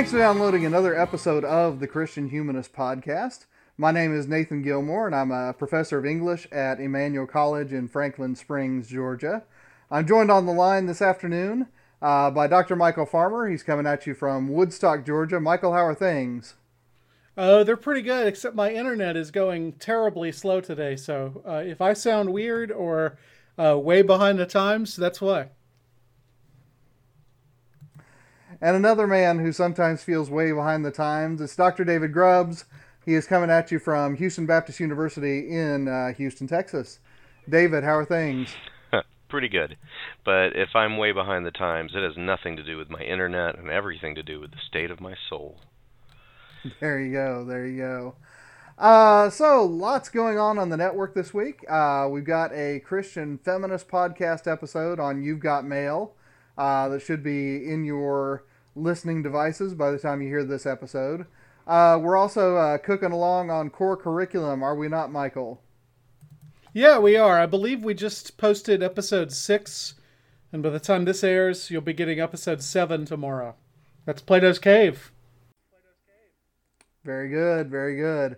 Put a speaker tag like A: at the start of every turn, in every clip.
A: Thanks for downloading another episode of the Christian Humanist Podcast. My name is Nathan Gilmour, and I'm a professor of English at Emmanuel College in Franklin Springs, Georgia. I'm joined on the line this afternoon uh, by Dr. Michial Farmer. He's coming at you from Woodstock, Georgia. Michial, how are things?
B: Oh, they're pretty good, except my internet is going terribly slow today. So uh, if I sound weird or uh, way behind the times, that's why.
A: And another man who sometimes feels way behind the times is Dr. David Grubbs. He is coming at you from Houston Baptist University in uh, Houston, Texas. David, how are things?
C: Pretty good. But if I'm way behind the times, it has nothing to do with my internet and everything to do with the state of my soul.
A: There you go. There you go. Uh, so, lots going on on the network this week. Uh, we've got a Christian feminist podcast episode on You've Got Mail uh, that should be in your listening devices by the time you hear this episode. Uh, we're also uh, cooking along on core curriculum, are we not, Michial?
B: Yeah, we are. I believe we just posted episode six, and by the time this airs, you'll be getting episode seven tomorrow. That's Plato's Cave.
A: Very good, very good.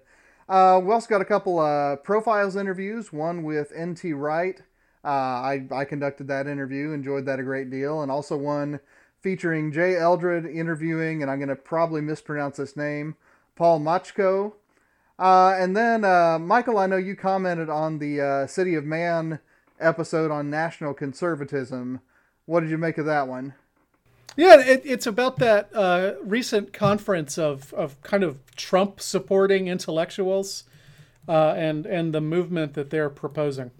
A: Uh, we also got a couple uh, profiles interviews. One with N.T. Wright. Uh, I, I conducted that interview, enjoyed that a great deal, and also one featuring Jay Eldred interviewing, and I'm going to probably mispronounce this name, Paul Machko. Uh, and then, uh, Michial, I know you commented on the uh, City of Man episode on national conservatism. What did you make of that one?
B: Yeah, it, it's about that uh, recent conference of, of kind of Trump supporting intellectuals uh, and and the movement that they're proposing.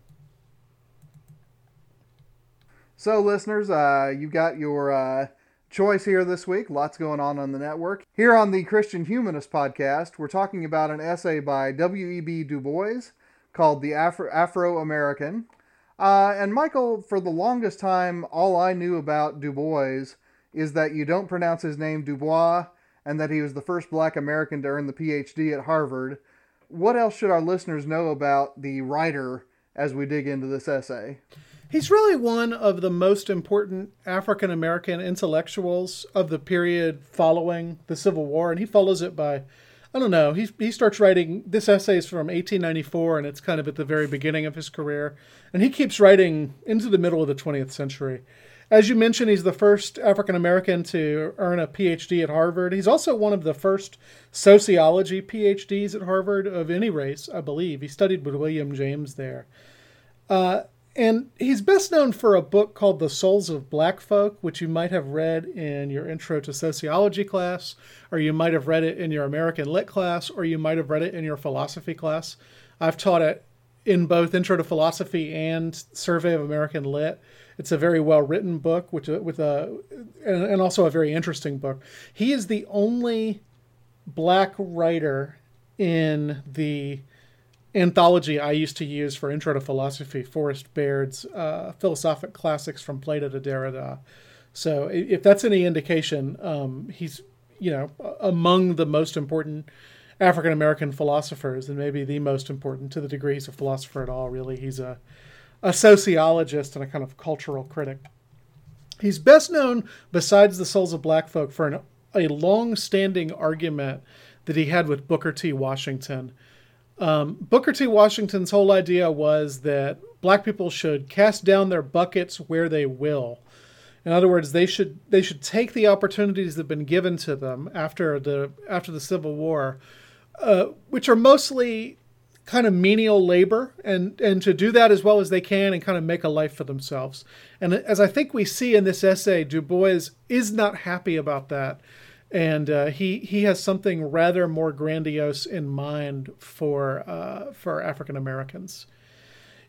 A: So, listeners, uh, you got your uh, choice here this week. Lots going on on the network. Here on the Christian Humanist podcast, we're talking about an essay by W.E.B. Du Bois called The Afro American. Uh, and Michial, for the longest time, all I knew about Du Bois is that you don't pronounce his name Dubois and that he was the first black American to earn the PhD at Harvard. What else should our listeners know about the writer as we dig into this essay?
B: He's really one of the most important African American intellectuals of the period following the Civil War, and he follows it by, I don't know, he, he starts writing, this essay is from 1894, and it's kind of at the very beginning of his career, and he keeps writing into the middle of the 20th century. As you mentioned, he's the first African American to earn a PhD at Harvard. He's also one of the first sociology PhDs at Harvard of any race, I believe. He studied with William James there. Uh, and he's best known for a book called The Souls of Black Folk, which you might have read in your Intro to Sociology class, or you might have read it in your American Lit class, or you might have read it in your philosophy class. I've taught it in both Intro to Philosophy and Survey of American Lit. It's a very well written book, which uh, with a and, and also a very interesting book. He is the only black writer in the anthology I used to use for Intro to Philosophy, Forrest Baird's uh, Philosophic Classics from Plato to Derrida. So if that's any indication, um, he's you know among the most important African American philosophers, and maybe the most important to the degree he's a philosopher at all. Really, he's a a sociologist and a kind of cultural critic. He's best known, besides the Souls of Black Folk, for an, a long standing argument that he had with Booker T. Washington. Um, Booker T. Washington's whole idea was that black people should cast down their buckets where they will. In other words, they should they should take the opportunities that have been given to them after the after the Civil War, uh, which are mostly kind of menial labor and and to do that as well as they can and kind of make a life for themselves. And as I think we see in this essay, Du Bois is not happy about that, and uh, he he has something rather more grandiose in mind for uh, for African Americans.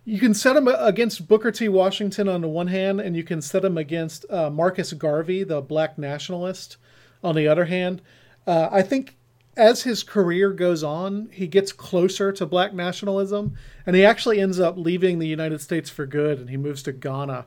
B: You can set him against Booker T. Washington on the one hand, and you can set him against uh, Marcus Garvey, the black nationalist, on the other hand. Uh, I think as his career goes on, he gets closer to black nationalism, and he actually ends up leaving the United States for good, and he moves to Ghana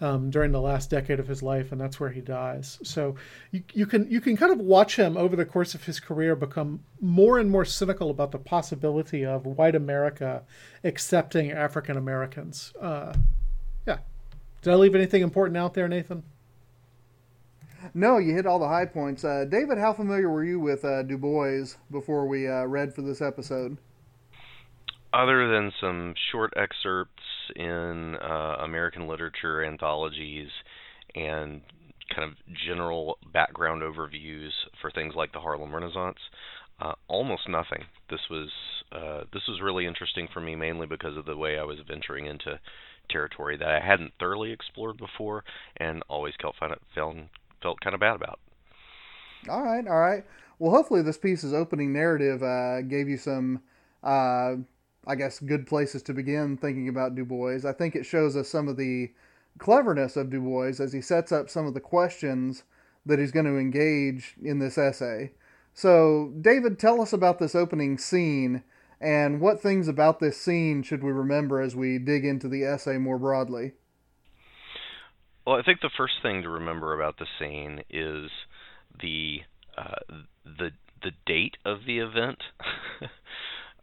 B: um, during the last decade of his life, and that's where he dies. So you, you can you can kind of watch him over the course of his career become more and more cynical about the possibility of white America accepting African Americans. Uh, yeah, did I leave anything important out there, Nathan?
A: No, you hit all the high points. Uh, David, how familiar were you with uh, Du Bois before we uh, read for this episode?
C: Other than some short excerpts in uh, American literature anthologies and kind of general background overviews for things like the Harlem Renaissance, uh, almost nothing. This was uh, this was really interesting for me, mainly because of the way I was venturing into territory that I hadn't thoroughly explored before, and always felt felt felt kind of bad about.
A: All right, all right. Well, hopefully this piece's opening narrative uh, gave you some, uh, I guess, good places to begin thinking about Du Bois. I think it shows us some of the cleverness of Du Bois as he sets up some of the questions that he's going to engage in this essay. So, David, tell us about this opening scene and what things about this scene should we remember as we dig into the essay more broadly?
C: Well, I think the first thing to remember about the scene is the uh, the the date of the event.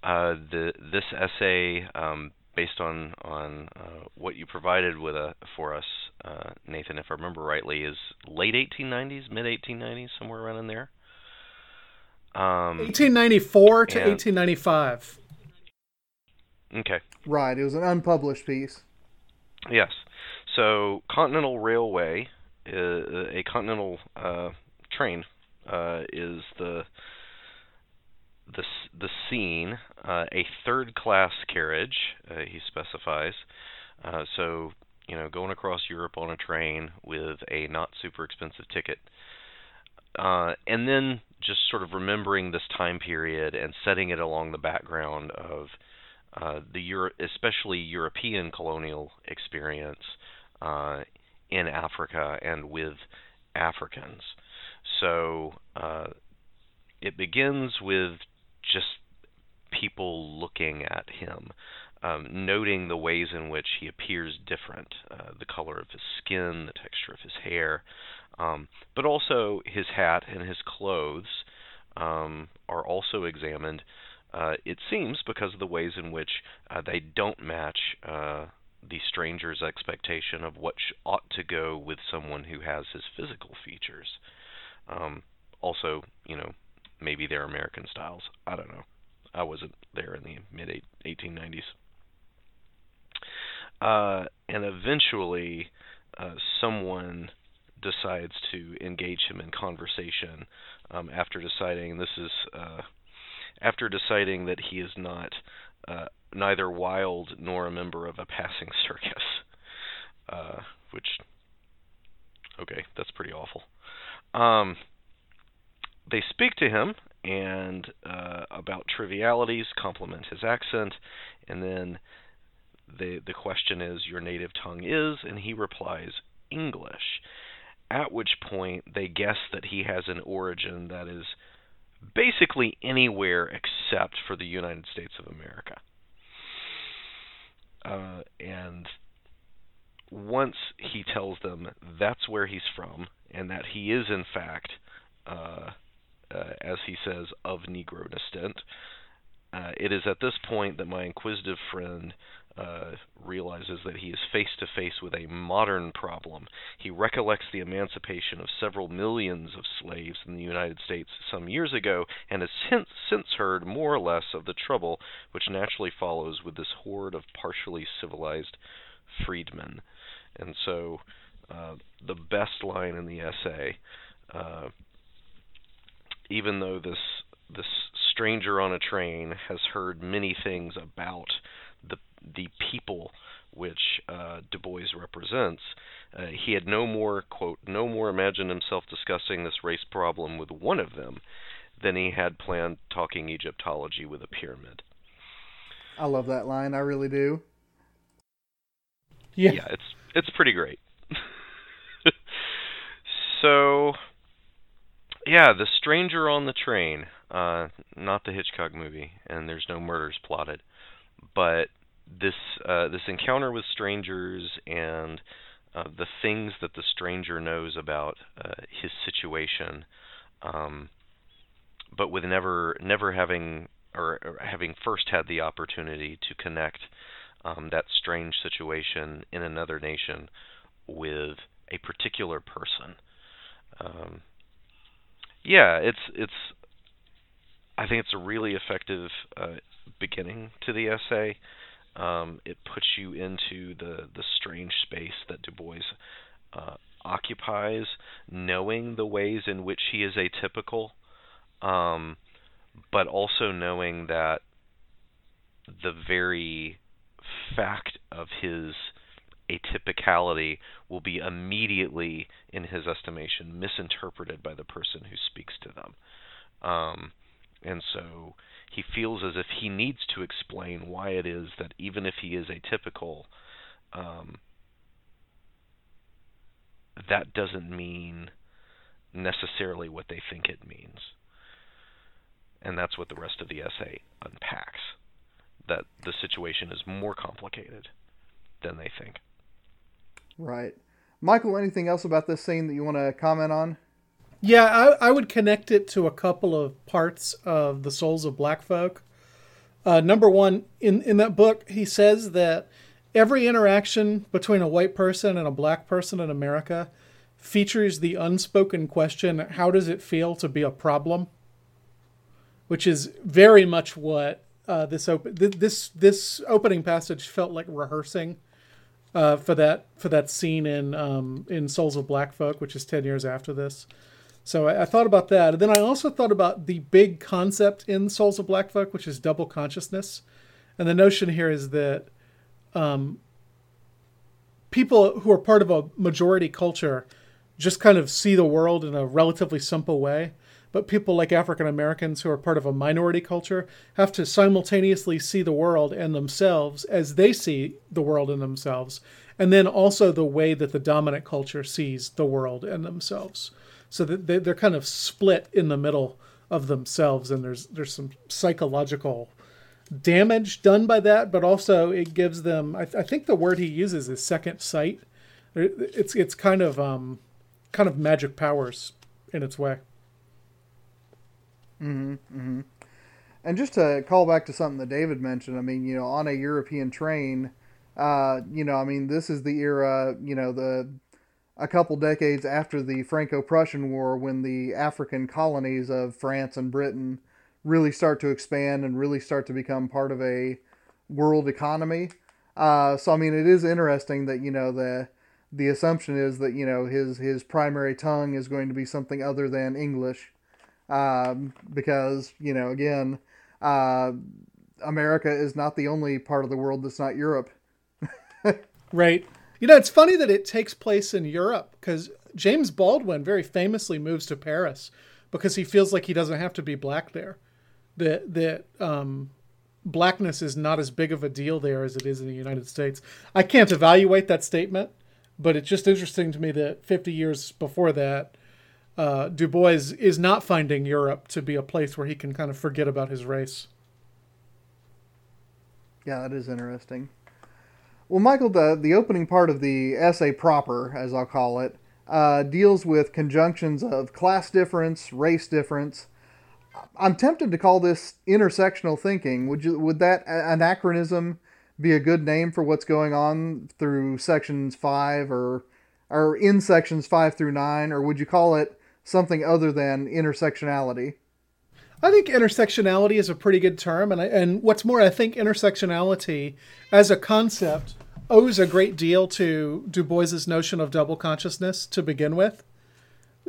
C: uh, the this essay, um, based on on uh, what you provided with a for us, uh, Nathan, if I remember rightly, is late 1890s, mid 1890s, somewhere around in there.
B: Um, 1894 to 1895.
C: Okay.
A: Right. It was an unpublished piece.
C: Yes. So Continental Railway, uh, a Continental uh, train, uh, is the the the scene. Uh, a third class carriage, uh, he specifies. Uh, so you know, going across Europe on a train with a not super expensive ticket. and then just sort of remembering this time period and setting it along the background of the Euro- especially European colonial experience uh, in Africa and with Africans. So uh, it begins with just people looking at him, um, noting the ways in which he appears different, uh, the color of his skin, the texture of his hair, um, but also his hat and his clothes um, are also examined. Uh, it seems because of the ways in which uh, they don't match uh, the stranger's expectation of what ought to go with someone who has his physical features. Um, also, you know, maybe they're American styles. I don't know. I wasn't there in the mid 1890s. Uh, and eventually, uh, someone decides to engage him in conversation um, after deciding this is uh, after deciding that he is not uh, neither wild nor a member of a passing circus. Uh, which, okay, that's pretty awful. Um, they speak to him and uh, about trivialities, compliment his accent, and then the the question is, "Your native tongue is?" and he replies, "English." At which point they guess that he has an origin that is basically anywhere except for the United States of America. Uh, and once he tells them that's where he's from and that he is in fact, uh, uh, as he says, of Negro descent, uh, it is at this point that my inquisitive friend uh, realizes that he is face to face with a modern problem. He recollects the emancipation of several millions of slaves in the United States some years ago and has since, since heard more or less of the trouble which naturally follows with this horde of partially civilized freedmen. And so, uh, the best line in the essay, uh, even though this this stranger on a train has heard many things about the the people which uh, Du Bois represents. Uh, he had no more quote no more imagined himself discussing this race problem with one of them than he had planned talking Egyptology with a pyramid.
A: I love that line. I really do.
B: Yeah.
C: yeah, it's it's pretty great. so, yeah, the stranger on the train, uh, not the Hitchcock movie, and there's no murders plotted, but this uh, this encounter with strangers and uh, the things that the stranger knows about uh, his situation, um, but with never never having or, or having first had the opportunity to connect um, that strange situation in another nation with a particular person. Um, yeah, it's it's. I think it's a really effective uh, beginning to the essay. Um, it puts you into the the strange space that Du Bois uh, occupies, knowing the ways in which he is atypical, um, but also knowing that the very fact of his atypicality will be immediately, in his estimation, misinterpreted by the person who speaks to them. Um, and so he feels as if he needs to explain why it is that even if he is atypical, um, that doesn't mean necessarily what they think it means. And that's what the rest of the essay unpacks that the situation is more complicated than they think.
A: Right. Michial, anything else about this scene that you want to comment on?
B: Yeah, I, I would connect it to a couple of parts of the Souls of Black Folk. Uh, number one, in, in that book, he says that every interaction between a white person and a black person in America features the unspoken question how does it feel to be a problem? Which is very much what uh, this op- th- this this opening passage felt like rehearsing uh, for that for that scene in um, in Souls of Black Folk, which is ten years after this. So I, I thought about that, and then I also thought about the big concept in Souls of Black Folk, which is double consciousness, and the notion here is that um, people who are part of a majority culture just kind of see the world in a relatively simple way but people like African Americans who are part of a minority culture have to simultaneously see the world and themselves as they see the world and themselves, and then also the way that the dominant culture sees the world and themselves. So that they- they're kind of split in the middle of themselves, and there's there's some psychological damage done by that, but also it gives them. I, I think the word he uses is second sight. It's it's kind of um, kind of magic powers in its way.
A: And just to call back to something that David mentioned, I mean, you know, on a European train, uh, you know, I mean, this is the era, you know, the a couple decades after the Franco-Prussian War, when the African colonies of France and Britain really start to expand and really start to become part of a world economy. Uh, so I mean, it is interesting that you know the the assumption is that you know his his primary tongue is going to be something other than English, um, because you know again, uh, America is not the only part of the world that's not Europe.
B: Right. You know, it's funny that it takes place in Europe because James Baldwin very famously moves to Paris because he feels like he doesn't have to be black there. That that um, blackness is not as big of a deal there as it is in the United States. I can't evaluate that statement, but it's just interesting to me that 50 years before that, uh, Du Bois is not finding Europe to be a place where he can kind of forget about his race.
A: Yeah, that is interesting. Well, Michial, the the opening part of the essay proper, as I'll call it, uh, deals with conjunctions of class difference, race difference. I'm tempted to call this intersectional thinking. Would you would that anachronism be a good name for what's going on through sections five or or in sections five through nine, or would you call it something other than intersectionality?
B: I think intersectionality is a pretty good term, and I, and what's more, I think intersectionality as a concept owes a great deal to Du Bois's notion of double consciousness to begin with.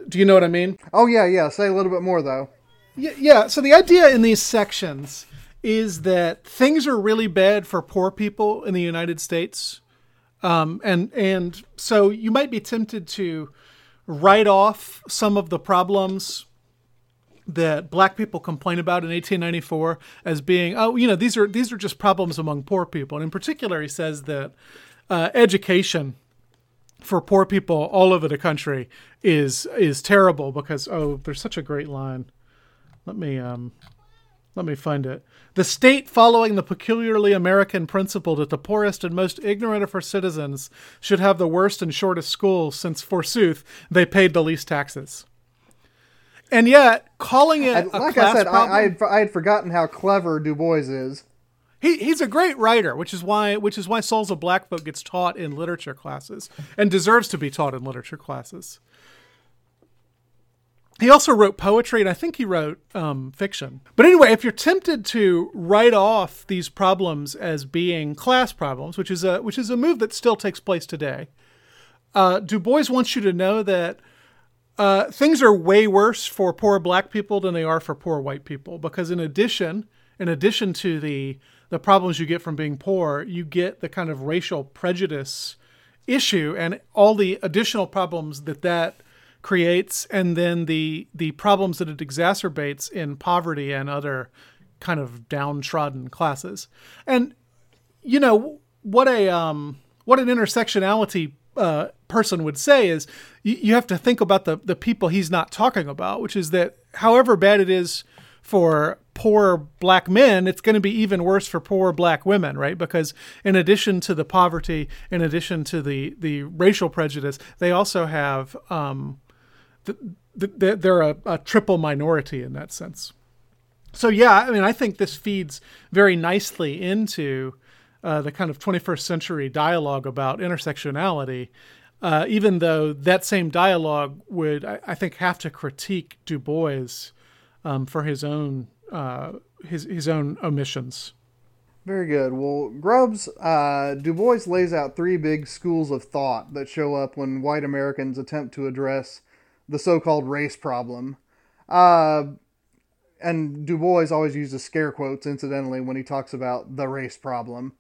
B: Do you know what I mean?
A: Oh yeah, yeah. Say a little bit more though.
B: Y- Yeah, so the idea in these sections is that things are really bad for poor people in the United States. Um, and and so you might be tempted to write off some of the problems that black people complain about in 1894 as being oh you know these are these are just problems among poor people. And in particular he says that uh, education for poor people all over the country is is terrible because oh there's such a great line. Let me um let me find it the state following the peculiarly american principle that the poorest and most ignorant of her citizens should have the worst and shortest schools since forsooth they paid the least taxes and yet calling it
A: And like I said,
B: problem,
A: I, I, had, I had forgotten how clever Du Bois is.
B: he, he's a great writer, which is why which is why Souls of Black Folk gets taught in literature classes and deserves to be taught in literature classes. He also wrote poetry, and I think he wrote um, fiction. But anyway, if you're tempted to write off these problems as being class problems, which is a which is a move that still takes place today, uh, Du Bois wants you to know that uh, things are way worse for poor black people than they are for poor white people because in addition in addition to the the problems you get from being poor you get the kind of racial prejudice issue and all the additional problems that that creates and then the the problems that it exacerbates in poverty and other kind of downtrodden classes and you know what a um, what an intersectionality uh, person would say is you, you have to think about the the people he's not talking about, which is that however bad it is for poor black men, it's going to be even worse for poor black women, right? Because in addition to the poverty, in addition to the the racial prejudice, they also have um, they're a, a triple minority in that sense. So yeah, I mean, I think this feeds very nicely into uh, the kind of 21st century dialogue about intersectionality. Uh, even though that same dialogue would, I, I think, have to critique Du Bois um, for his own uh, his his own omissions.
A: Very good. Well, Grubbs, uh, Du Bois lays out three big schools of thought that show up when white Americans attempt to address the so called race problem. Uh, and Du Bois always uses scare quotes, incidentally, when he talks about the race problem.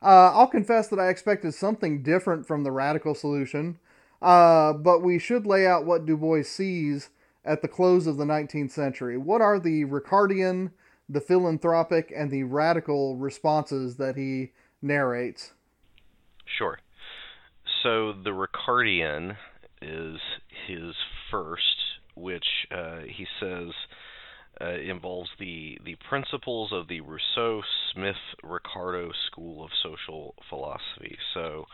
A: Uh, I'll confess that I expected something different from the radical solution, uh, but we should lay out what Du Bois sees at the close of the 19th century. What are the Ricardian, the philanthropic, and the radical responses that he narrates?
C: Sure. So the Ricardian is his first, which uh, he says uh, involves the the principles of the Rousseau Smith Ricardo school of social philosophy. So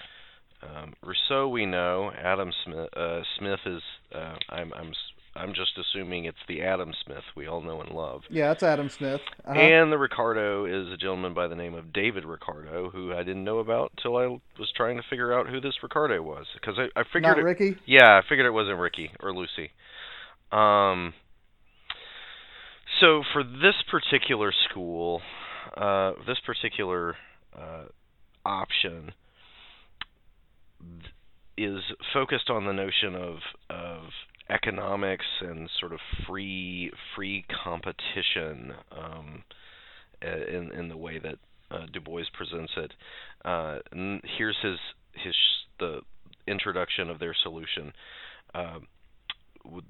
C: um, Rousseau, we know. Adam Smith, uh, Smith is. Uh, I'm I'm I'm just assuming it's the Adam Smith we all know and love.
A: Yeah, that's Adam Smith. Uh-huh.
C: And the Ricardo is a gentleman by the name of David Ricardo, who I didn't know about till I was trying to figure out who this Ricardo was, because I, I figured
A: Not
C: it,
A: Ricky?
C: yeah, I figured it wasn't Ricky or Lucy. Um. So for this particular school, uh, this particular uh, option is focused on the notion of of economics and sort of free free competition um, in in the way that uh, Du Bois presents it. Uh, here's his his the introduction of their solution. Uh,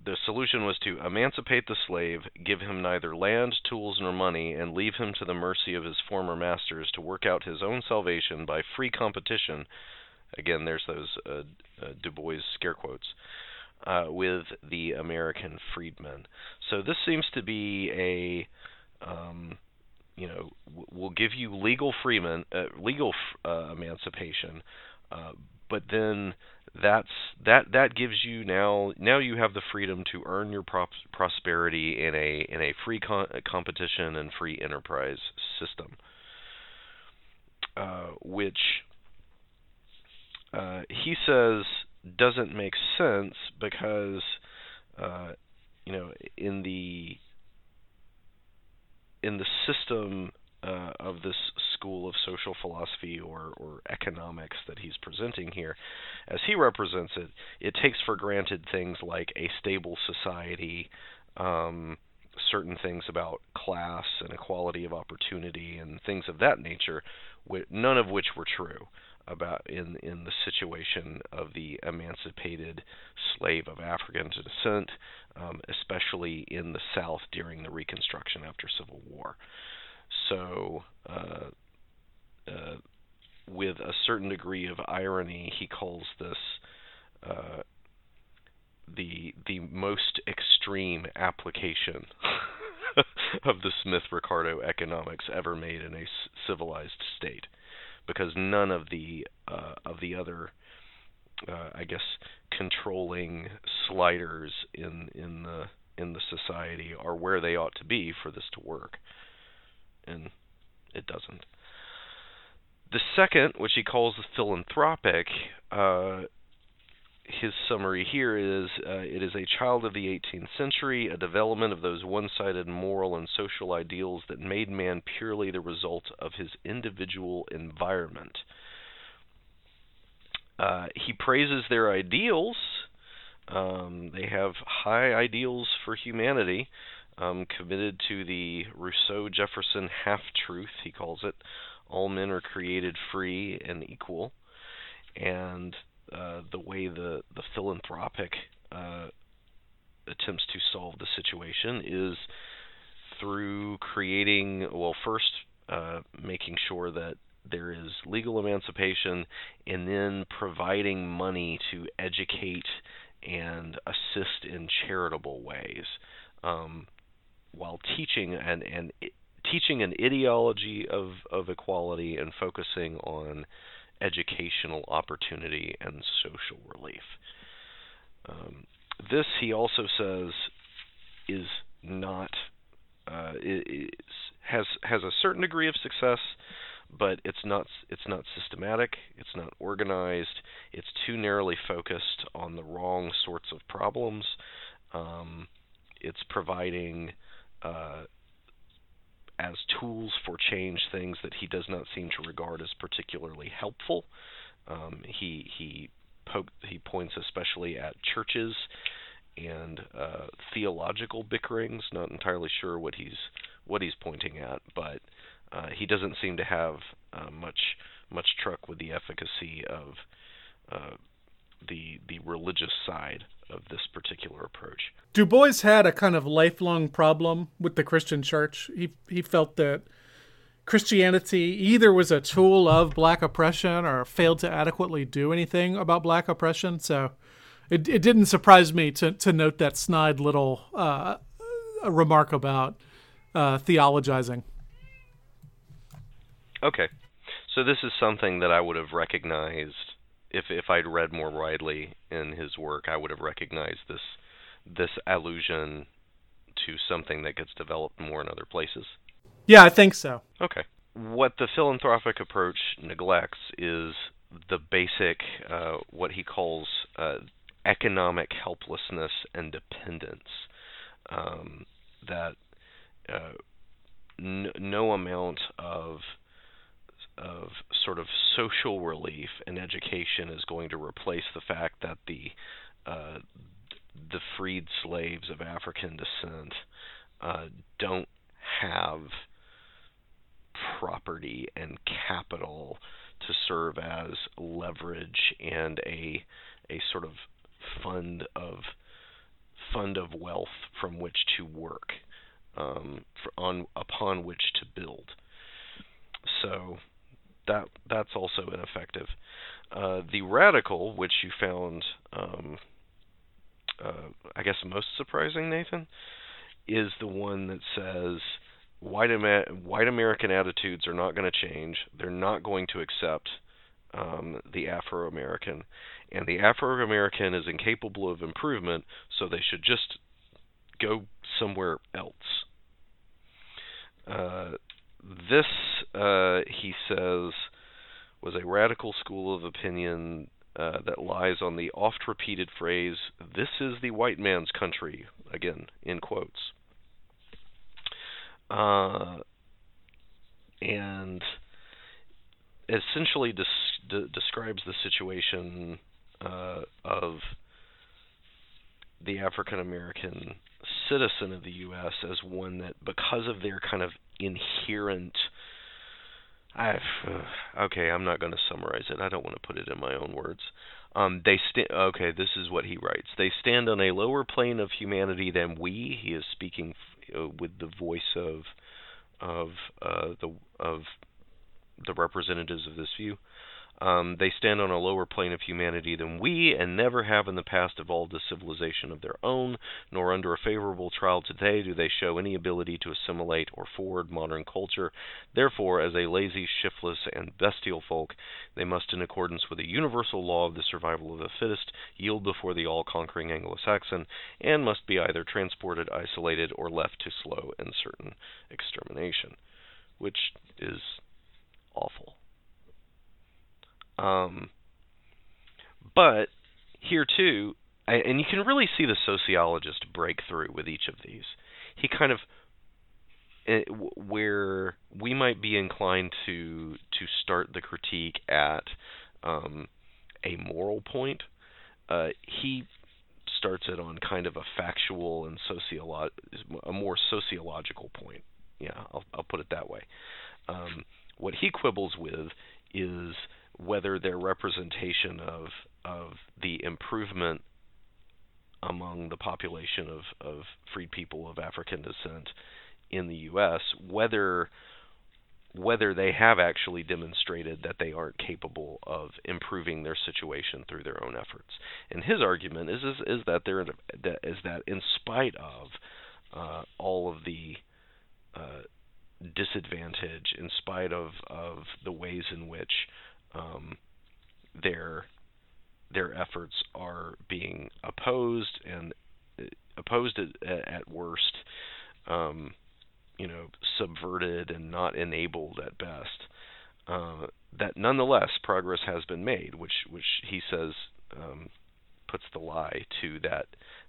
C: the solution was to emancipate the slave, give him neither land, tools, nor money, and leave him to the mercy of his former masters to work out his own salvation by free competition. Again, there's those uh, uh, Du Bois scare quotes uh, with the American freedmen. So this seems to be a, um, you know, w- will give you legal freeman, uh, legal uh, emancipation, uh, but then that's that that gives you now now you have the freedom to earn your prop- prosperity in a in a free con- competition and free enterprise system, uh, which uh, he says doesn't make sense because uh, you know in the in the system uh, of this school of social philosophy or, or economics that he's presenting here, as he represents it, it takes for granted things like a stable society, um, certain things about class and equality of opportunity and things of that nature, none of which were true about in in the situation of the emancipated slave of African descent, um, especially in the South during the Reconstruction after Civil War. So, uh, uh, with a certain degree of irony, he calls this uh, the the most extreme application of the Smith-Ricardo economics ever made in a civilized state, because none of the uh, of the other, uh, I guess, controlling sliders in in the in the society are where they ought to be for this to work, and it doesn't. The second, which he calls the philanthropic, uh, his summary here is uh, it is a child of the 18th century, a development of those one sided moral and social ideals that made man purely the result of his individual environment. Uh, he praises their ideals. Um, they have high ideals for humanity, um, committed to the Rousseau Jefferson half truth, he calls it. All men are created free and equal. And uh, the way the the philanthropic uh, attempts to solve the situation is through creating well first uh, making sure that there is legal emancipation and then providing money to educate and assist in charitable ways um, while teaching and and teaching an ideology of of equality and focusing on educational opportunity and social relief. Um, this, he also says, is not uh, is, has has a certain degree of success, but it's not it's not systematic. It's not organized. It's too narrowly focused on the wrong sorts of problems. Um, it's providing uh, as tools for change things that he does not seem to regard as particularly helpful. Um, he he po- he points especially at churches and uh, theological bickerings. Not entirely sure what he's what he's pointing at, but uh, he doesn't seem to have uh, much much truck with the efficacy of uh, the the religious side of this particular approach.
B: Du Bois had a kind of lifelong problem with the Christian church. He he felt that Christianity either was a tool of black oppression or failed to adequately do anything about black oppression. So it it didn't surprise me to to note that snide little uh, remark about uh, theologizing.
C: Okay, so this is something that I would have recognized if if I'd read more widely in his work. I would have recognized this this allusion to something that gets developed more in other places.
B: Yeah, I think so.
C: Okay. What the philanthropic approach neglects is the basic, uh, what he calls uh, economic helplessness and dependence. Um, that uh, n- no amount of of sort of social relief and education is going to replace the fact that the uh, the freed slaves of African descent uh, don't have property and capital to serve as leverage and a a sort of fund of fund of wealth from which to work um, on upon which to build. So that that's also ineffective. Uh, the radical, which you found, um, uh, I guess, most surprising, Nathan, is the one that says white Amer- white American attitudes are not going to change. They're not going to accept um, the Afro American, and the Afro American is incapable of improvement, so they should just go somewhere else. Uh, this, uh, he says, was a radical school of opinion uh, that lies on the oft repeated phrase, This is the white man's country, again, in quotes. Uh, and essentially des- de- describes the situation uh, of the African American citizen of the U.S. as one that, because of their kind of inherent I've, okay, I'm not going to summarize it. I don't want to put it in my own words. Um, they sta- okay, this is what he writes. They stand on a lower plane of humanity than we. He is speaking f- uh, with the voice of of uh, the of the representatives of this view. Um, they stand on a lower plane of humanity than we, and never have in the past evolved a civilization of their own, nor under a favorable trial today do they show any ability to assimilate or forward modern culture. Therefore, as a lazy, shiftless, and bestial folk, they must, in accordance with a universal law of the survival of the fittest, yield before the all conquering Anglo Saxon, and must be either transported, isolated, or left to slow and certain extermination. Which is awful. Um, but here too, and you can really see the sociologist break through with each of these. He kind of eh, where we might be inclined to to start the critique at um, a moral point, uh, he starts it on kind of a factual and sociolo- a more sociological point. Yeah, I'll, I'll put it that way. Um, what he quibbles with is whether their representation of of the improvement among the population of, of freed people of African descent in the U.S. whether whether they have actually demonstrated that they aren't capable of improving their situation through their own efforts. And his argument is is, is that they're that is that in spite of uh, all of the uh, disadvantage, in spite of, of the ways in which um, their their efforts are being opposed and uh, opposed at, at worst, um, you know, subverted and not enabled at best. Uh, that nonetheless progress has been made, which which he says um, puts the lie to that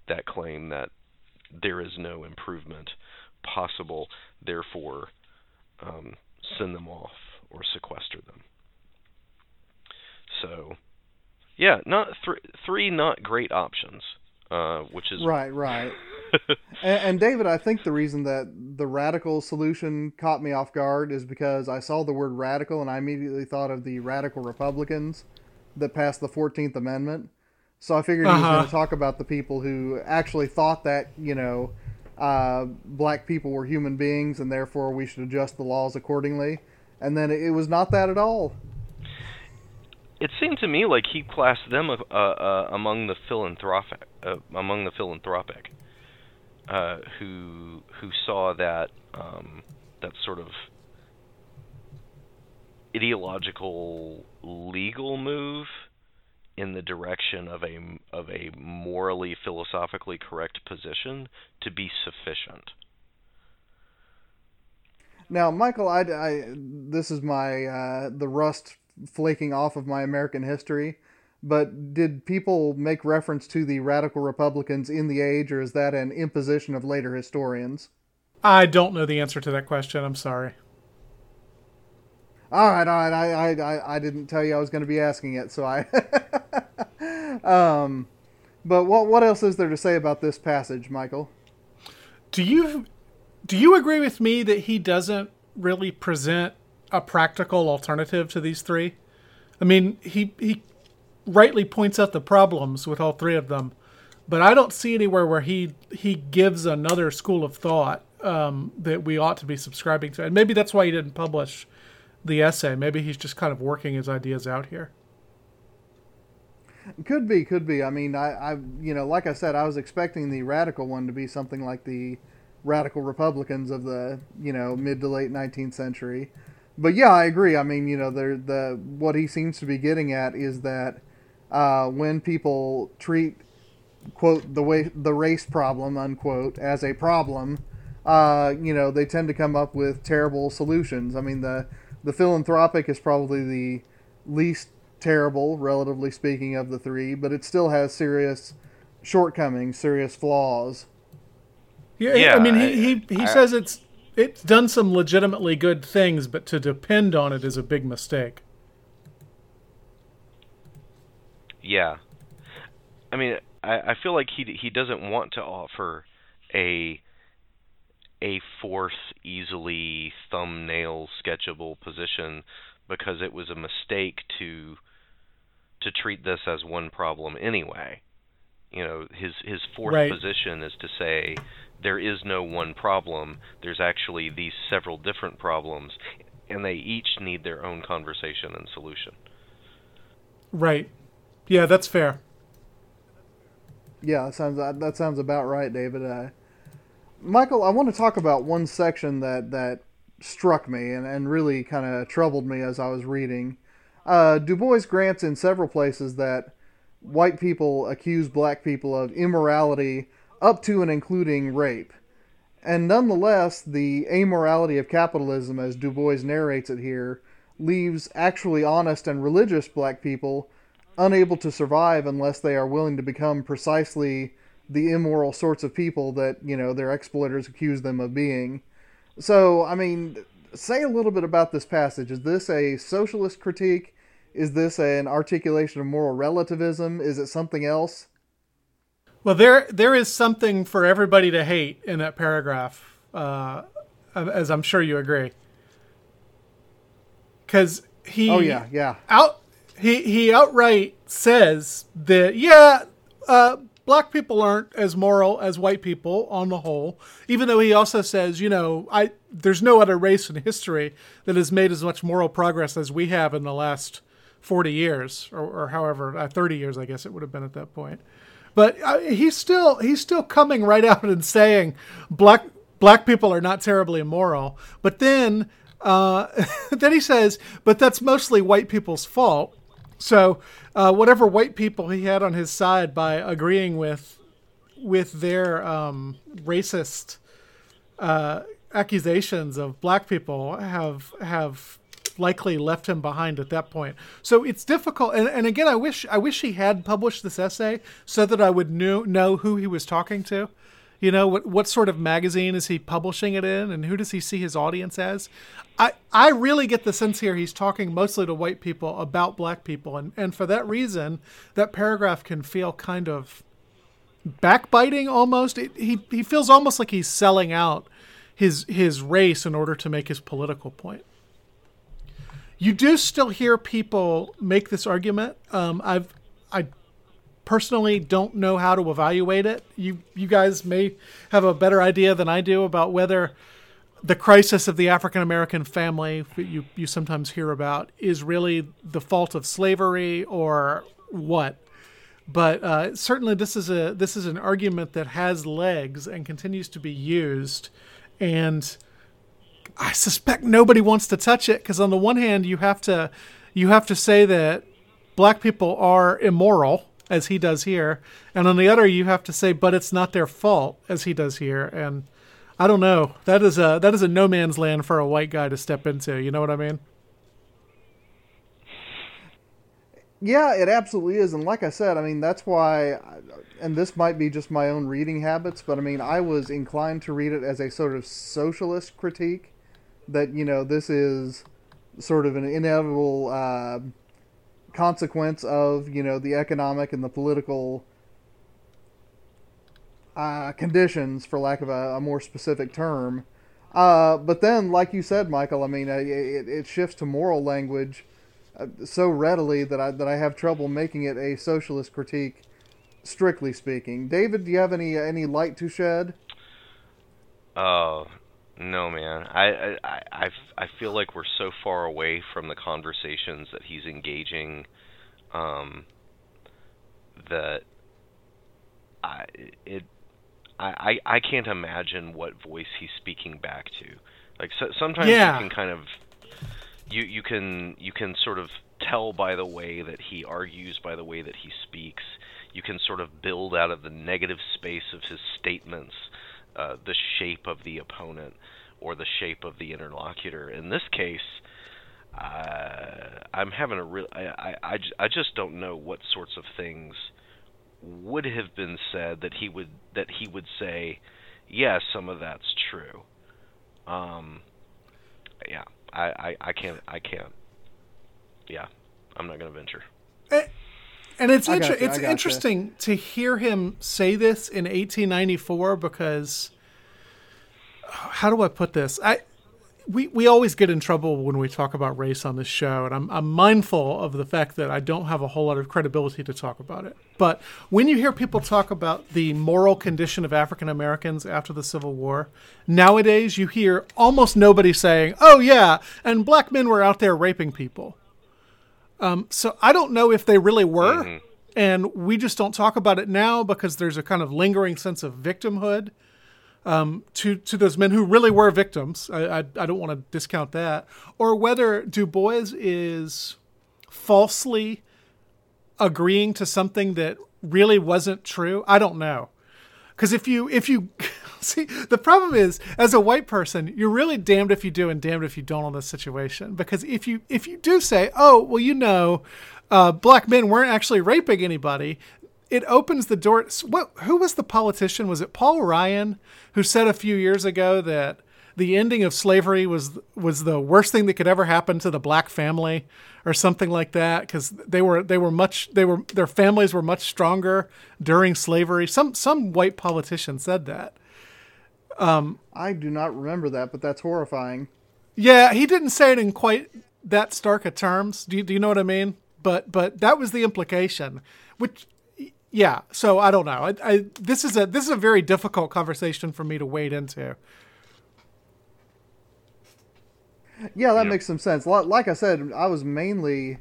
C: that claim that there is no improvement possible. Therefore, um, send them off or sequester them. So, yeah, not th- three not great options, uh, which is
A: Right, right. and, and David, I think the reason that the radical solution caught me off guard is because I saw the word radical and I immediately thought of the radical Republicans that passed the 14th Amendment. So I figured he was
B: Uh-huh.
A: going to talk about the people who actually thought that, you know, uh, black people were human beings and therefore we should adjust the laws accordingly. And then it, it was not that at all.
C: It seemed to me like he classed them uh, uh, among the philanthropic, uh, among the philanthropic, uh, who who saw that um, that sort of ideological legal move in the direction of a of a morally philosophically correct position to be sufficient.
A: Now, Michial, I, I this is my uh, the rust flaking off of my American history. But did people make reference to the radical Republicans in the age, or is that an imposition of later historians?
B: I don't know the answer to that question. I'm sorry.
A: All right, all right. I I, I, I didn't tell you I was going to be asking it, so I. um, but what what else is there to say about this passage, Michial?
B: Do you do you agree with me that he doesn't really present a practical alternative to these three? I mean, he he rightly points out the problems with all three of them, but I don't see anywhere where he he gives another school of thought um, that we ought to be subscribing to. And maybe that's why he didn't publish the essay. Maybe he's just kind of working his ideas out here.
A: Could be, could be. I mean, I, I, you know, like I said, I was expecting the radical one to be something like the radical Republicans of the, you know, mid to late 19th century. But yeah, I agree. I mean, you know, the the what he seems to be getting at is that uh, when people treat quote the way the race problem unquote as a problem, uh, you know, they tend to come up with terrible solutions. I mean, the the philanthropic is probably the least terrible, relatively speaking, of the three, but it still has serious shortcomings, serious flaws.
B: Yeah,
C: Yeah,
B: I mean,
C: I-
B: he he, he
C: I-
B: says it's it's done some legitimately good things, but to depend on it is a big mistake.
C: Yeah, I mean, I, I feel like he he doesn't want to offer a a fourth easily thumbnail sketchable position because it was a mistake to to treat this as one problem anyway. You know, his his fourth
B: Right.
C: position is to say there is no one problem. There's actually these several different problems, and they each need their own conversation and solution.
B: Right. Yeah, that's fair.
A: Yeah, that sounds that sounds about right, David. Uh, Michial, I want to talk about one section that that struck me and, and really kind of troubled me as I was reading. Uh, du Bois grants in several places that white people accuse black people of immorality up to and including rape. And nonetheless, the amorality of capitalism, as Du Bois narrates it here, leaves actually honest and religious black people unable to survive unless they are willing to become precisely the immoral sorts of people that, you know, their exploiters accuse them of being. So, I mean, say a little bit about this passage. Is this a socialist critique? Is this an articulation of moral relativism? Is it something else?
B: Well, there there is something for everybody to hate in that paragraph, uh, as I'm sure you agree. Because he
A: Oh yeah, yeah.
B: out he he outright says that yeah, uh, black people aren't as moral as white people on the whole. Even though he also says, you know, I there's no other race in history that has made as much moral progress as we have in the last forty years, or, or however, uh, thirty years, I guess it would have been at that point. But uh, he's still he's still coming right out and saying black black people are not terribly immoral. But then uh, then he says, but that's mostly white people's fault. So uh, whatever white people he had on his side by agreeing with with their um, racist uh, accusations of black people have have likely left him behind at that point. So it's difficult. And, and again, I wish I wish he had published this essay so that I would know know who he was talking to. You know what what sort of magazine is he publishing it in, and who does he see his audience as? I I really get the sense here he's talking mostly to white people about black people, and and for that reason, that paragraph can feel kind of backbiting almost. It, he he feels almost like he's selling out his his race in order to make his political point. You do still hear people make this argument. Um, I've I personally don't know how to evaluate it. You you guys may have a better idea than I do about whether the crisis of the African American family you you sometimes hear about is really the fault of slavery or what. But uh, certainly, this is a this is an argument that has legs and continues to be used, and I suspect nobody wants to touch it because on the one hand, you have to you have to say that black people are immoral as he does here, and on the other, you have to say, but it's not their fault as he does here, and I don't know. That is a that is a no man's land for a white guy to step into. You know what I mean?
A: Yeah, it absolutely is, and like I said, I mean that's why, and this might be just my own reading habits, but I mean I was inclined to read it as a sort of socialist critique, that you know this is sort of an inevitable uh, consequence of you know the economic and the political uh, conditions, for lack of a, a more specific term. Uh, but then, like you said, Michial, I mean, uh, it, it shifts to moral language uh, so readily that I that I have trouble making it a socialist critique, strictly speaking. David, do you have any any light to shed?
C: Oh no, man. I, I I I feel like we're so far away from the conversations that he's engaging, um, that I it I I can't imagine what voice he's speaking back to. Like so, sometimes
B: Yeah.
C: you can kind of you you can you can sort of tell by the way that he argues, by the way that he speaks. You can sort of build out of the negative space of his statements uh, the shape of the opponent or the shape of the interlocutor. In this case, uh, I'm having a real. I, I, I, I just don't know what sorts of things would have been said that he would that he would say, yes, some of that's true. Um, yeah, I, I, I can't I can't. Yeah, I'm not gonna venture.
B: And it's inter-
A: I
B: it's interesting to hear him say this in 1894 because uh, how do I put this? I we we always get in trouble when we talk about race on this show, and I'm I'm mindful of the fact that I don't have a whole lot of credibility to talk about it. But when you hear people talk about the moral condition of African Americans after the Civil War, nowadays you hear almost nobody saying, "Oh yeah," and black men were out there raping people. Um, so I don't know if they really were, and we just don't talk about it now because there's a kind of lingering sense of victimhood um, to to those men who really were victims. I I, I don't want to discount that, or whether Du Bois is falsely agreeing to something that really wasn't true. I don't know. Because if you if you see the problem is as a white person, you're really damned if you do and damned if you don't on this situation. Because if you if you do say, oh well, you know, uh, black men weren't actually raping anybody, it opens the door. What who was the politician? Was it Paul Ryan who said a few years ago that the ending of slavery was was the worst thing that could ever happen to the black family or something like that because they were they were much they were their families were much stronger during slavery some some white politician said that Um,
A: I do not remember that, but that's horrifying.
B: yeah he didn't say it in quite that stark of terms do you, do you know what i mean but but that was the implication which yeah so i don't know I, I this is a this is a very difficult conversation for me to wade into
A: Yeah, that
C: Yeah.
A: makes some sense. Like I said, I was mainly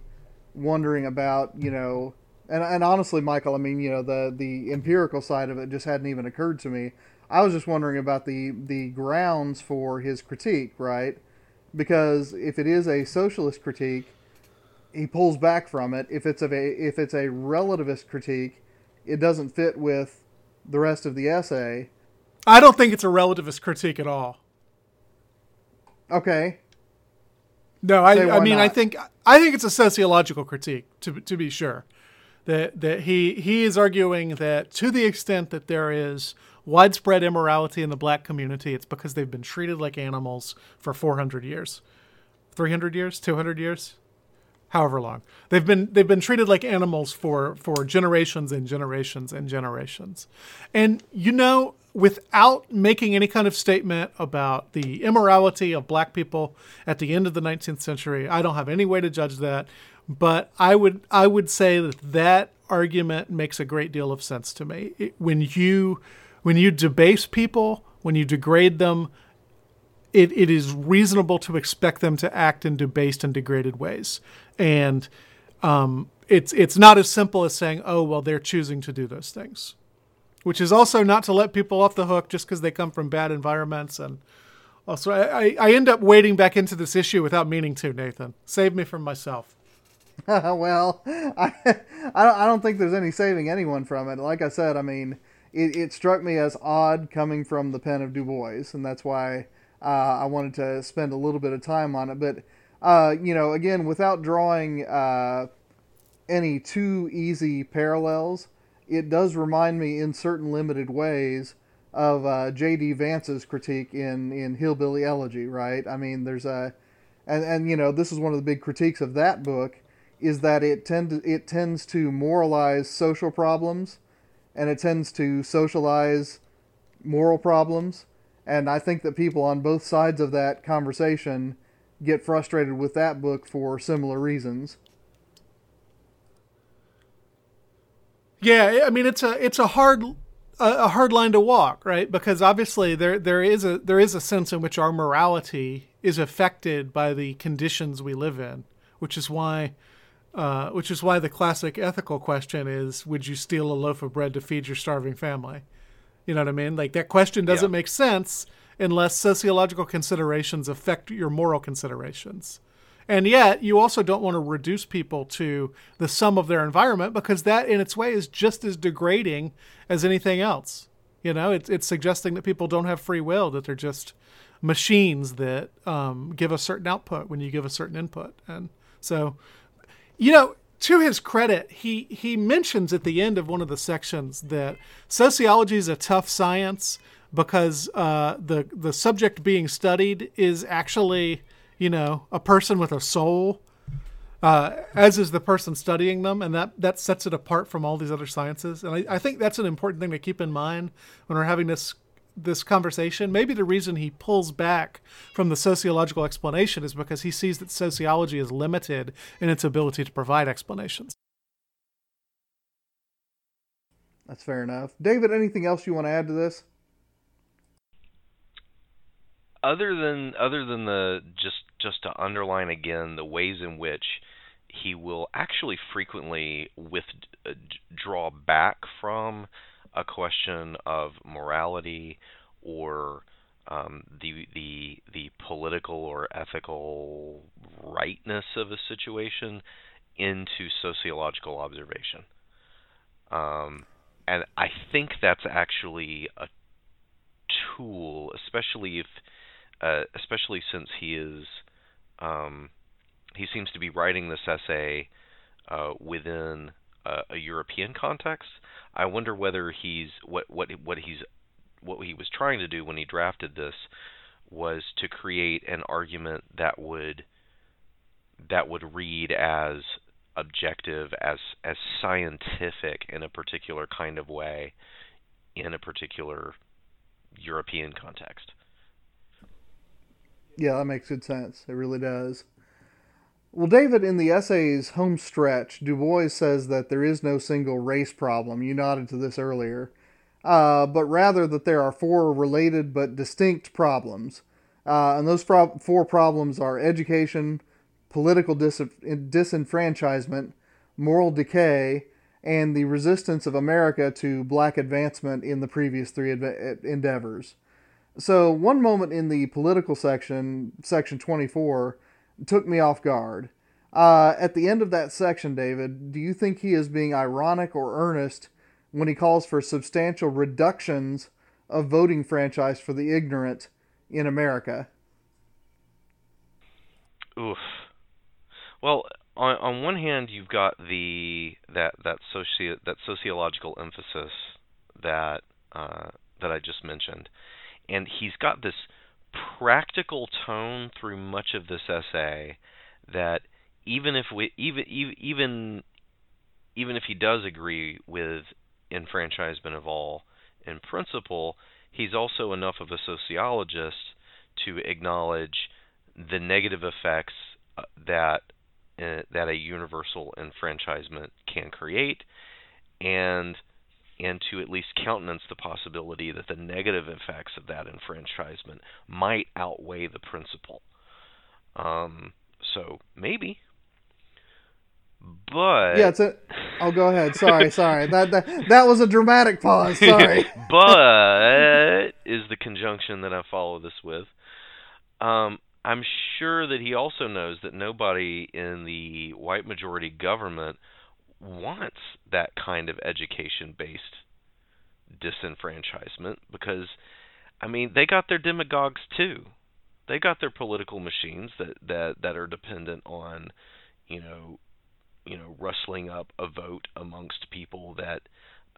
A: wondering about, you know, and, and honestly, Michial, I mean, you know, the the empirical side of it just hadn't even occurred to me. I was just wondering about the the grounds for his critique, right? Because if it is a socialist critique, he pulls back from it. If it's of a if it's a relativist critique, it doesn't fit with the rest of the essay.
B: i don't think it's a relativist critique at all
A: Okay,
B: No, I, I mean, I think I think it's a sociological critique to to be sure. That that he he is arguing that to the extent that there is widespread immorality in the black community, it's because they've been treated like animals for 400 years, 300 years, 200 years, however long. They've been they've been treated like animals for for generations and generations and generations. And you know, without making any kind of statement about the immorality of black people at the end of the 19th century, I don't have any way to judge that, but I would I would say that that argument makes a great deal of sense to me. It- when you when you debase people, when you degrade them, it, it is reasonable to expect them to act in debased and degraded ways. And um, it's it's not as simple as saying, oh well, they're choosing to do those things, which is also not to let people off the hook just because they come from bad environments. And also, I, I, end up wading back into this issue without meaning to. Nathan, save me from myself.
A: well, I, I don't think there's any saving anyone from it. Like I said, I mean, it, it struck me as odd coming from the pen of Du Bois, and that's why uh, I wanted to spend a little bit of time on it. But, uh, you know, again, without drawing uh, any too easy parallels, it does remind me in certain limited ways of uh, J.D. Vance's critique in, in Hillbilly Elegy, right? I mean, there's a, and, and you know, this is one of the big critiques of that book is that it tend to, it tends to moralize social problems and it tends to socialize moral problems and I think that people on both sides of that conversation get frustrated with that book for similar reasons.
B: Yeah, I mean it's a it's a hard a, hard line to walk, right? Because obviously there there is a there is a sense in which our morality is affected by the conditions we live in, which is why uh, which is why the classic ethical question is: Would you steal a loaf of bread to feed your starving family? You know what I mean? Like that question doesn't
C: Yeah.
B: make sense unless sociological considerations affect your moral considerations. And yet, you also don't want to reduce people to the sum of their environment because that, in its way, is just as degrading as anything else. You know, it's, it's suggesting that people don't have free will, that they're just machines that um, give a certain output when you give a certain input. And so, you know, to his credit, he he mentions at the end of one of the sections that sociology is a tough science because uh, the the subject being studied is actually you know a person with a soul, uh, as is the person studying them, and that that sets it apart from all these other sciences. And I, I think that's an important thing to keep in mind when we're having this this conversation. Maybe the reason he pulls back from the sociological explanation is because he sees that sociology is limited in its ability to provide explanations.
A: That's fair enough. David, anything else you want to add to this?
C: other than other than the just just to underline again the ways in which he will actually frequently withdraw uh, back from a question of morality or um, the the the political or ethical rightness of a situation into sociological observation. Um, and I think that's actually a tool, especially if uh, especially since he is um, he seems to be writing this essay uh, within a, a, European context. I wonder whether he's what what what he's what he was trying to do when he drafted this was to create an argument that would that would read as objective as as scientific in a particular kind of way in a particular European context.
A: Yeah, that makes good sense. It really does. Well, David, in the essay's home stretch, Du Bois says that there is no single race problem. You nodded to this earlier. Uh, but rather that there are four related but distinct problems. Uh, and those pro- four problems are education, political dis- disenfranchisement, moral decay, and the resistance of America to black advancement in the previous three adve- endeavors. So, one moment in the political section, section 24, took me off guard. Uh, at the end of that section, David, do you think he is being ironic or earnest when he calls for substantial reductions of voting franchise for the ignorant in America?
C: Oof. Well, on on one hand, you've got the that that soci that sociological emphasis that uh, that I just mentioned, and he's got this practical tone through much of this essay that even if we even even even if he does agree with enfranchisement of all in principle, he's also enough of a sociologist to acknowledge the negative effects uh, that uh, that a universal enfranchisement can create. And and to at least countenance the possibility that the negative effects of that enfranchisement might outweigh the principle. Um, so maybe, but
A: yeah, it's a. Oh, go ahead. Sorry, sorry. That that that was a dramatic pause. Sorry.
C: but is the conjunction that I follow this with. Um, I'm sure that he also knows that nobody in the white majority government wants that kind of education based disenfranchisement because I mean they got their demagogues too. They got their political machines that that that are dependent on you know you know rustling up a vote amongst people that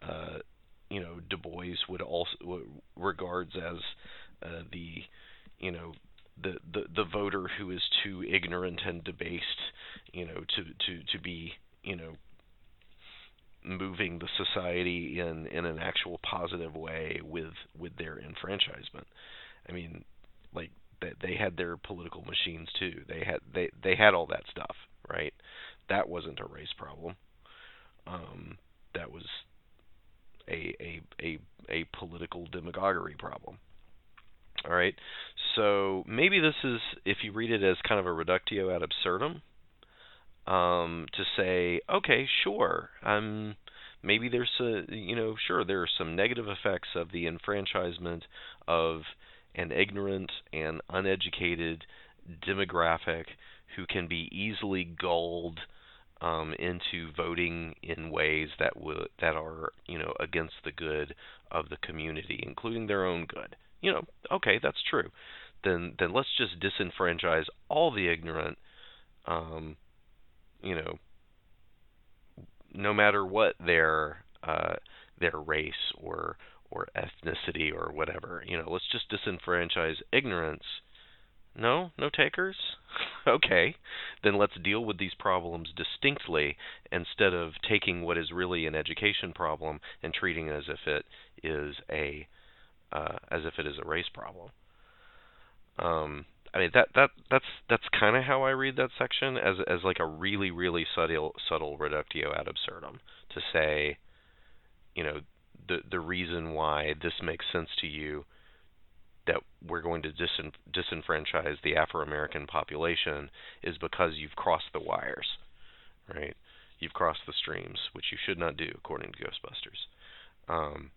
C: uh you know Du Bois would also regards as uh, the you know the, the the voter who is too ignorant and debased you know to to to be you know moving the society in in an actual positive way with with their enfranchisement. I mean, like they, they had their political machines too. They had they they had all that stuff, right? That wasn't a race problem. Um, that was a a a a political demagoguery problem. All right. So maybe this is if you read it as kind of a reductio ad absurdum, um, to say, okay, sure, um, maybe there's a, you know, sure, there are some negative effects of the enfranchisement of an ignorant and uneducated demographic who can be easily gulled um, into voting in ways that w- that are, you know, against the good of the community, including their own good. You know, okay, that's true. Then then let's just disenfranchise all the ignorant um, you know, no matter what their uh, their race or or ethnicity or whatever, you know, let's just disenfranchise ignorance No, no takers. okay, then let's deal with these problems distinctly instead of taking what is really an education problem and treating it as if it is a uh, as if it is a race problem. Um, I mean that that that's that's kind of how I read that section as as like a really really subtle subtle reductio ad absurdum to say, you know, the the reason why this makes sense to you that we're going to disen, disenfranchise the Afro American population is because you've crossed the wires, right? You've crossed the streams, which you should not do according to Ghostbusters. Um,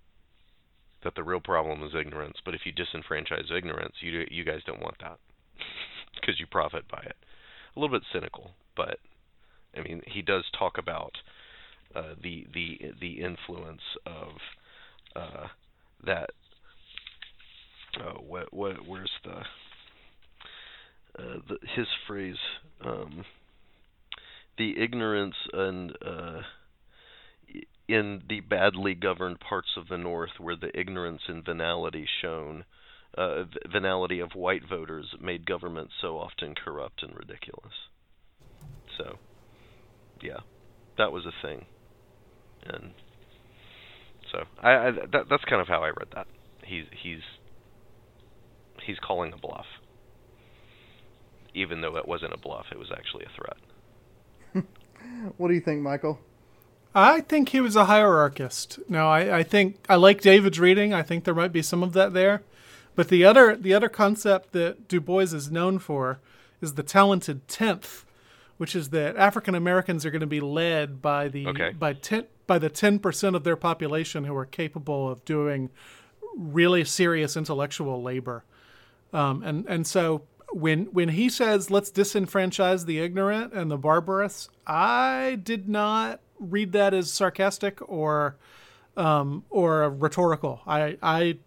C: that the real problem is ignorance, but if you disenfranchise ignorance, you you guys don't want that because you profit by it. A little bit cynical, but I mean, he does talk about uh, the the the influence of uh, that. Oh, what what where's the, uh, the his phrase? Um, the ignorance and uh, in the badly governed parts of the North, where the ignorance and venality shown, uh, venality of white voters made government so often corrupt and ridiculous. So, yeah, that was a thing, and so I, I that, that's kind of how I read that. He's he's he's calling a bluff, even though it wasn't a bluff; it was actually a threat.
A: What do you think, Michial?
B: I think he was a hierarchist. No, I, I think I like David's reading. I think there might be some of that there. But the other the other concept that Du Bois is known for is the talented tenth, which is that African Americans are going to be led by the
C: Okay.
B: by ten by the ten percent of their population who are capable of doing really serious intellectual labor. Um, and and so when when he says let's disenfranchise the ignorant and the barbarous, I did not read that as sarcastic or um, or rhetorical. I I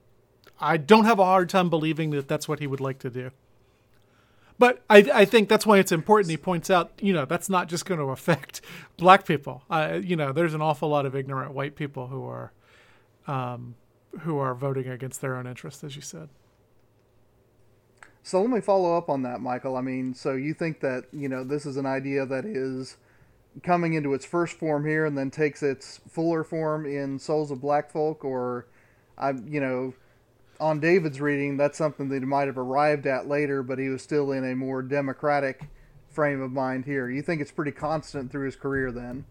B: I don't have a hard time believing that that's what he would like to do. But I, I think that's why it's important. He points out, you know, that's not just going to affect black people. Uh, you know, there's an awful lot of ignorant white people who are, um, who are voting against their own interests, as you said.
A: So let me follow up on that, Michial. I mean, so you think that, you know, this is an idea that is coming into its first form here and then takes its fuller form in Souls of Black Folk or I you know, on David's reading, that's something that he might have arrived at later, but he was still in a more democratic frame of mind here. You think it's pretty constant through his career then?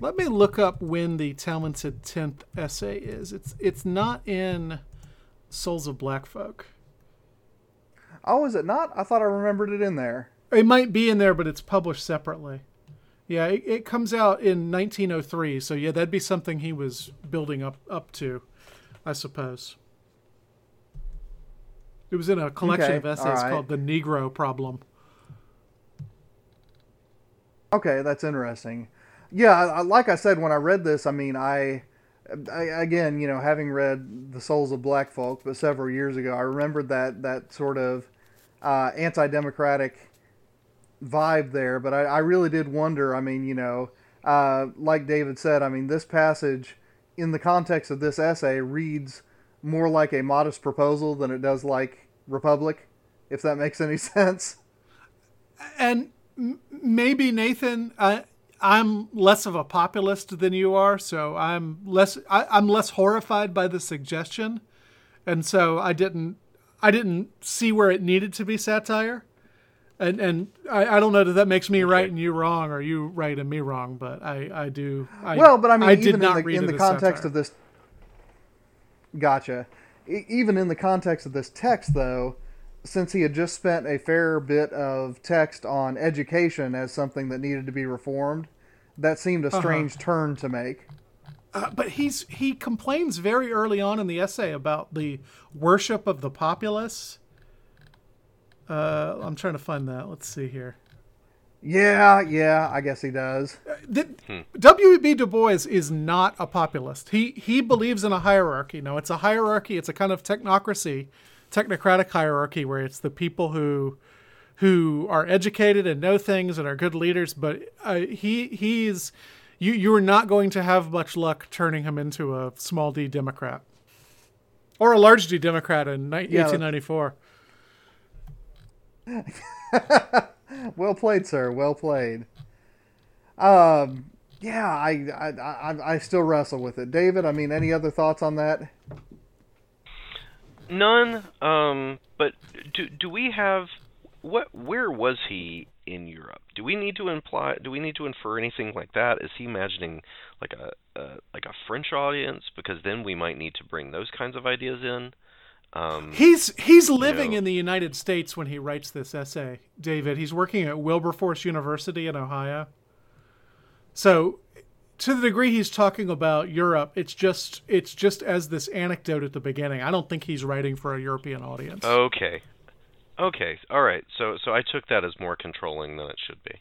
B: Let me look up when the talented tenth essay is. It's it's not in Souls of Black Folk.
A: Oh, is it not? I thought I remembered it in there.
B: It might be in there, but it's published separately. Yeah, it, it comes out in 1903. So yeah, that'd be something he was building up up to, I suppose. It was in a collection
A: Okay,
B: of essays
A: right.
B: called "The Negro Problem."
A: Okay, that's interesting. Yeah, I, I- like I said when I read this, I mean, I, I again, you know, having read The Souls of Black Folk, but several years ago, I remembered that that sort of uh, anti-democratic vibe there. But I, I really did wonder. I mean, you know, uh, like David said, I mean, this passage, in the context of this essay, reads more like a modest proposal than it does like Republic, if that makes any sense.
B: and m- maybe Nathan, I, I'm less of a populist than you are, so I'm less I, I'm less horrified by the suggestion, and so I didn't I didn't see where it needed to be satire, and and I, I don't know that that makes me right and you wrong, or you right and me wrong, but I I do. I,
A: well, but I mean,
B: did
A: even
B: not
A: in the,
B: read
A: in the context
B: satire.
A: of this, gotcha. Even in the context of this text, though, since he had just spent a fair bit of text on education as something that needed to be reformed, that seemed a
B: Uh-huh.
A: strange turn to make.
B: Uh, but he's he complains very early on in the essay about the worship of the populace. Uh, I'm trying to find that. Let's see here.
A: Yeah, yeah, I guess he does.
B: The, W.E.B. Du Bois is not a populist. He he believes in a hierarchy. No, it's a hierarchy. It's a kind of technocracy, technocratic hierarchy where it's the people who who are educated and know things and are good leaders. But uh, he he's you you are not going to have much luck turning him into a small d Democrat or a large d Democrat in ni-
A: Yeah.
B: 1894.
A: well played, sir. Well played. Um, yeah, I, I, I, I still wrestle with it. David, I mean, any other thoughts on that?
C: None. Um, but do do we have what? Where was he in Europe? Do we need to imply? Do we need to infer anything like that? Is he imagining like a, a like a French audience? Because then we might need to bring those kinds of ideas in. Um,
B: He's he's living
C: know-
B: in the United States when he writes this essay, David. He's working at Wilberforce University in Ohio. So to the degree he's talking about Europe, it's just it's just as this anecdote at the beginning. I don't think he's writing for a European audience.
C: okay. Okay. All right. So so I took that as more controlling than it should be.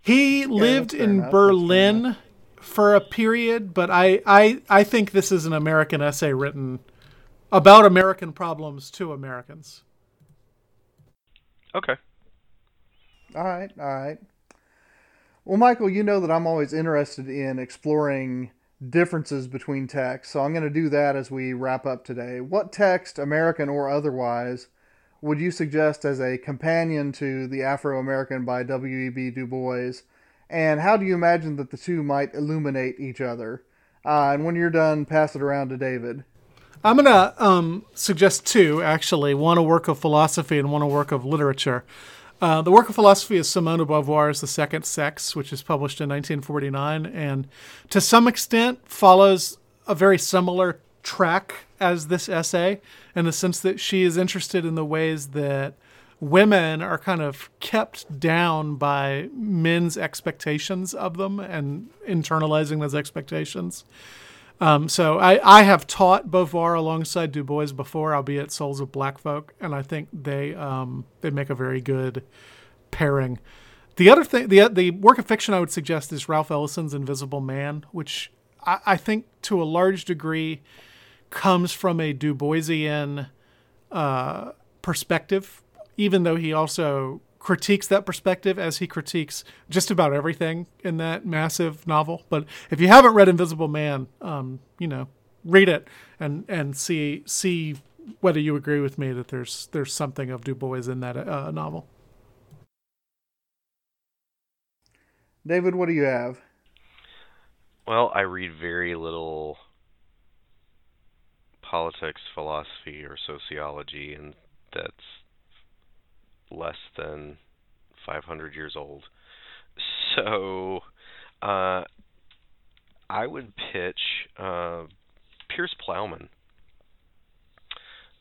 B: He lived in
A: enough,
B: Berlin for a period, but I, I I think this is an American essay written about American problems to Americans.
C: Okay.
A: All right, all right. Well, Michial, you know that I'm always interested in exploring differences between texts, so I'm going to do that as we wrap up today. What text, American or otherwise, would you suggest as a companion to The Afro American by W.E.B. Du Bois? And how do you imagine that the two might illuminate each other? Uh, and when you're done, pass it around to David.
B: I'm gonna um, suggest two actually. One a work of philosophy and one a work of literature. Uh, the work of philosophy is Simone de Beauvoir's *The Second Sex*, which is published in 1949, and to some extent follows a very similar track as this essay, in the sense that she is interested in the ways that women are kind of kept down by men's expectations of them and internalizing those expectations. Um, so I, I have taught Beauvoir alongside Du Bois before, albeit Souls of Black Folk, and I think they um, they make a very good pairing. The other thing, the the work of fiction I would suggest is Ralph Ellison's Invisible Man, which I, I think to a large degree comes from a Du Boisian uh, perspective, even though he also critiques that perspective as he critiques just about everything in that massive novel. But if you haven't read Invisible Man, um, you know, read it and and see see whether you agree with me that there's there's something of Du Bois in that uh, novel.
A: David, what do you have?
C: Well, I read very little politics, philosophy, or sociology, and that's less than 500 years old. So, uh, I would pitch uh, Piers Plowman.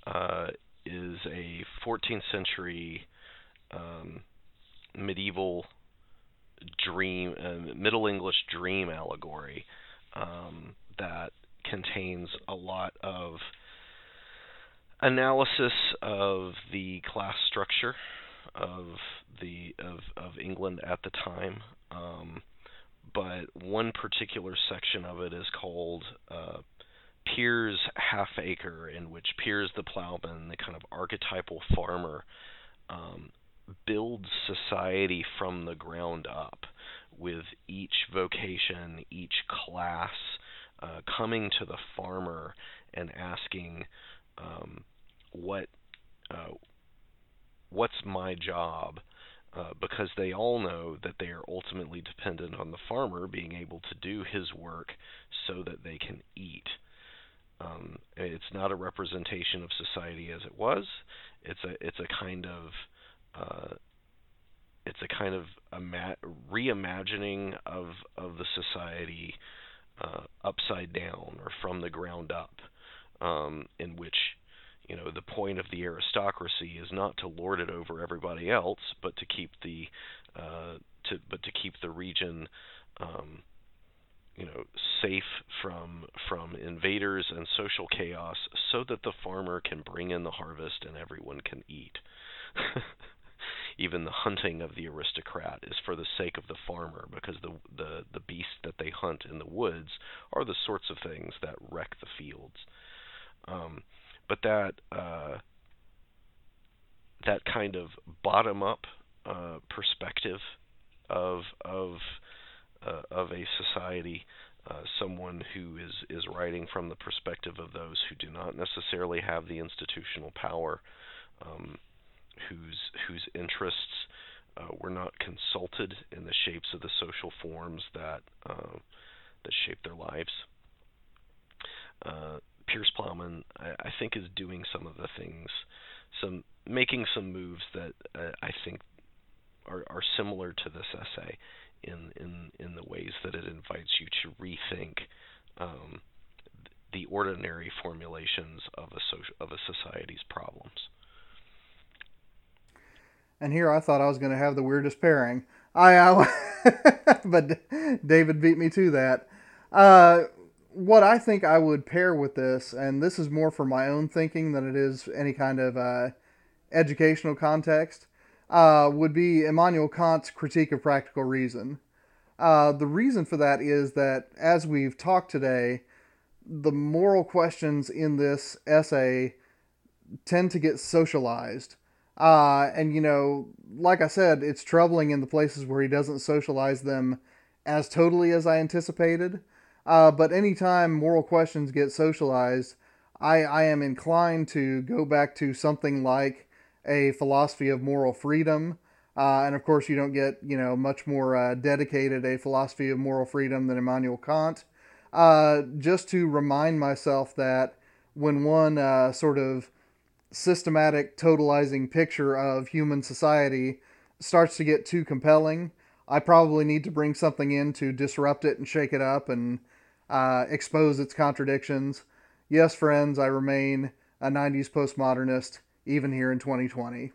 C: Uh, is a 14th century um, medieval dream, uh, Middle English dream allegory um, that contains a lot of analysis of the class structure of the of of England at the time. Um, but one particular section of it is called uh, Piers Half Acre, in which Piers the plowman, the kind of archetypal farmer, um, builds society from the ground up, with each vocation, each class uh, coming to the farmer and asking, um, "What, uh, what's my job?" Uh, because they all know that they are ultimately dependent on the farmer being able to do his work so that they can eat. Um, it's not a representation of society as it was. It's a it's a kind of uh, it's a kind of ima- reimagining of of the society uh, upside down or from the ground up, um, in which you know the point of the aristocracy is not to lord it over everybody else, but to keep the uh, to but to keep the region um, you know safe from from invaders and social chaos, so that the farmer can bring in the harvest and everyone can eat. Even the hunting of the aristocrat is for the sake of the farmer, because the the the beasts that they hunt in the woods are the sorts of things that wreck the fields. Um, but that uh, that kind of bottom up uh, perspective of of uh, of a society, uh, someone who is is writing from the perspective of those who do not necessarily have the institutional power, um, whose whose interests uh, were not consulted in the shapes of the social forms that uh, that shape their lives. Piers Plowman, I, I think, is doing some of the things, some making some moves that uh, I think are, are similar to this essay in, in in the ways that it invites you to rethink um, the ordinary formulations of a social, of a society's problems.
A: And here I thought I was going to have the weirdest pairing. I, I but David beat me to that. Uh, what I think I would pair with this, and this is more for my own thinking than it is any kind of uh, educational context, uh, would be Immanuel Kant's critique of practical reason. Uh, the reason for that is that, as we've talked today, the moral questions in this essay tend to get socialized. Uh, and, you know, like I said, it's troubling in the places where he doesn't socialize them as totally as I anticipated. Uh, but anytime moral questions get socialized, I, I am inclined to go back to something like a philosophy of moral freedom. Uh, and of course, you don't get, you know, much more uh, dedicated a philosophy of moral freedom than Immanuel Kant. Uh, just to remind myself that when one uh, sort of systematic totalizing picture of human society starts to get too compelling, I probably need to bring something in to disrupt it and shake it up and uh, expose its contradictions. Yes, friends, I remain a 90s postmodernist, even here in 2020.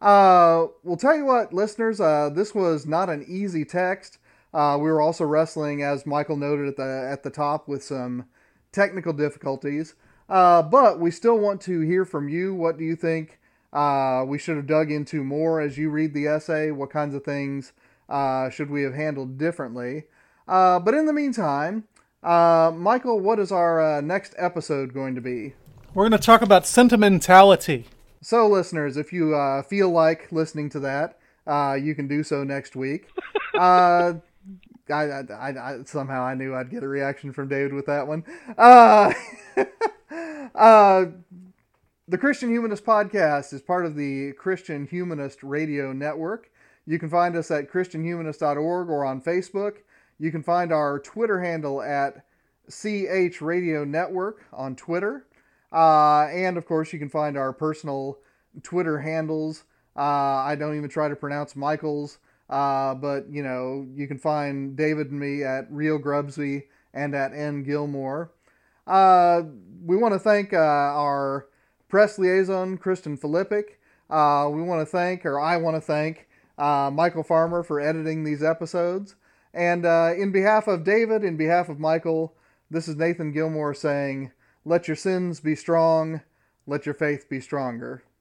A: Uh, we'll tell you what, listeners, uh, this was not an easy text. Uh, we were also wrestling, as Michial noted at the at the top, with some technical difficulties. Uh, but we still want to hear from you. What do you think uh, we should have dug into more as you read the essay? What kinds of things uh, should we have handled differently? Uh, but in the meantime, uh, Michial, what is our uh, next episode going to be?
B: We're going to talk about sentimentality.
A: So, listeners, if you uh, feel like listening to that, uh, you can do so next week. Uh, I, I, I, I- somehow I knew I'd get a reaction from David with that one. Uh, uh, the Christian Humanist Podcast is part of the Christian Humanist Radio Network. You can find us at ChristianHumanist.org or on Facebook. You can find our Twitter handle at CH Radio Network on Twitter. Uh, and of course, you can find our personal Twitter handles. Uh, I don't even try to pronounce Michial's, uh, but you know, you can find David and me at Real Grubsy and at N Gilmour. Uh, we want to thank uh, our press liaison, Kristen Filippic. Uh, we want to thank, or I want to thank, Michial Farmer for editing these episodes. And uh, in behalf of David, in behalf of Michial, this is Nathan Gilmour saying, Let your sins be strong, let your faith be stronger.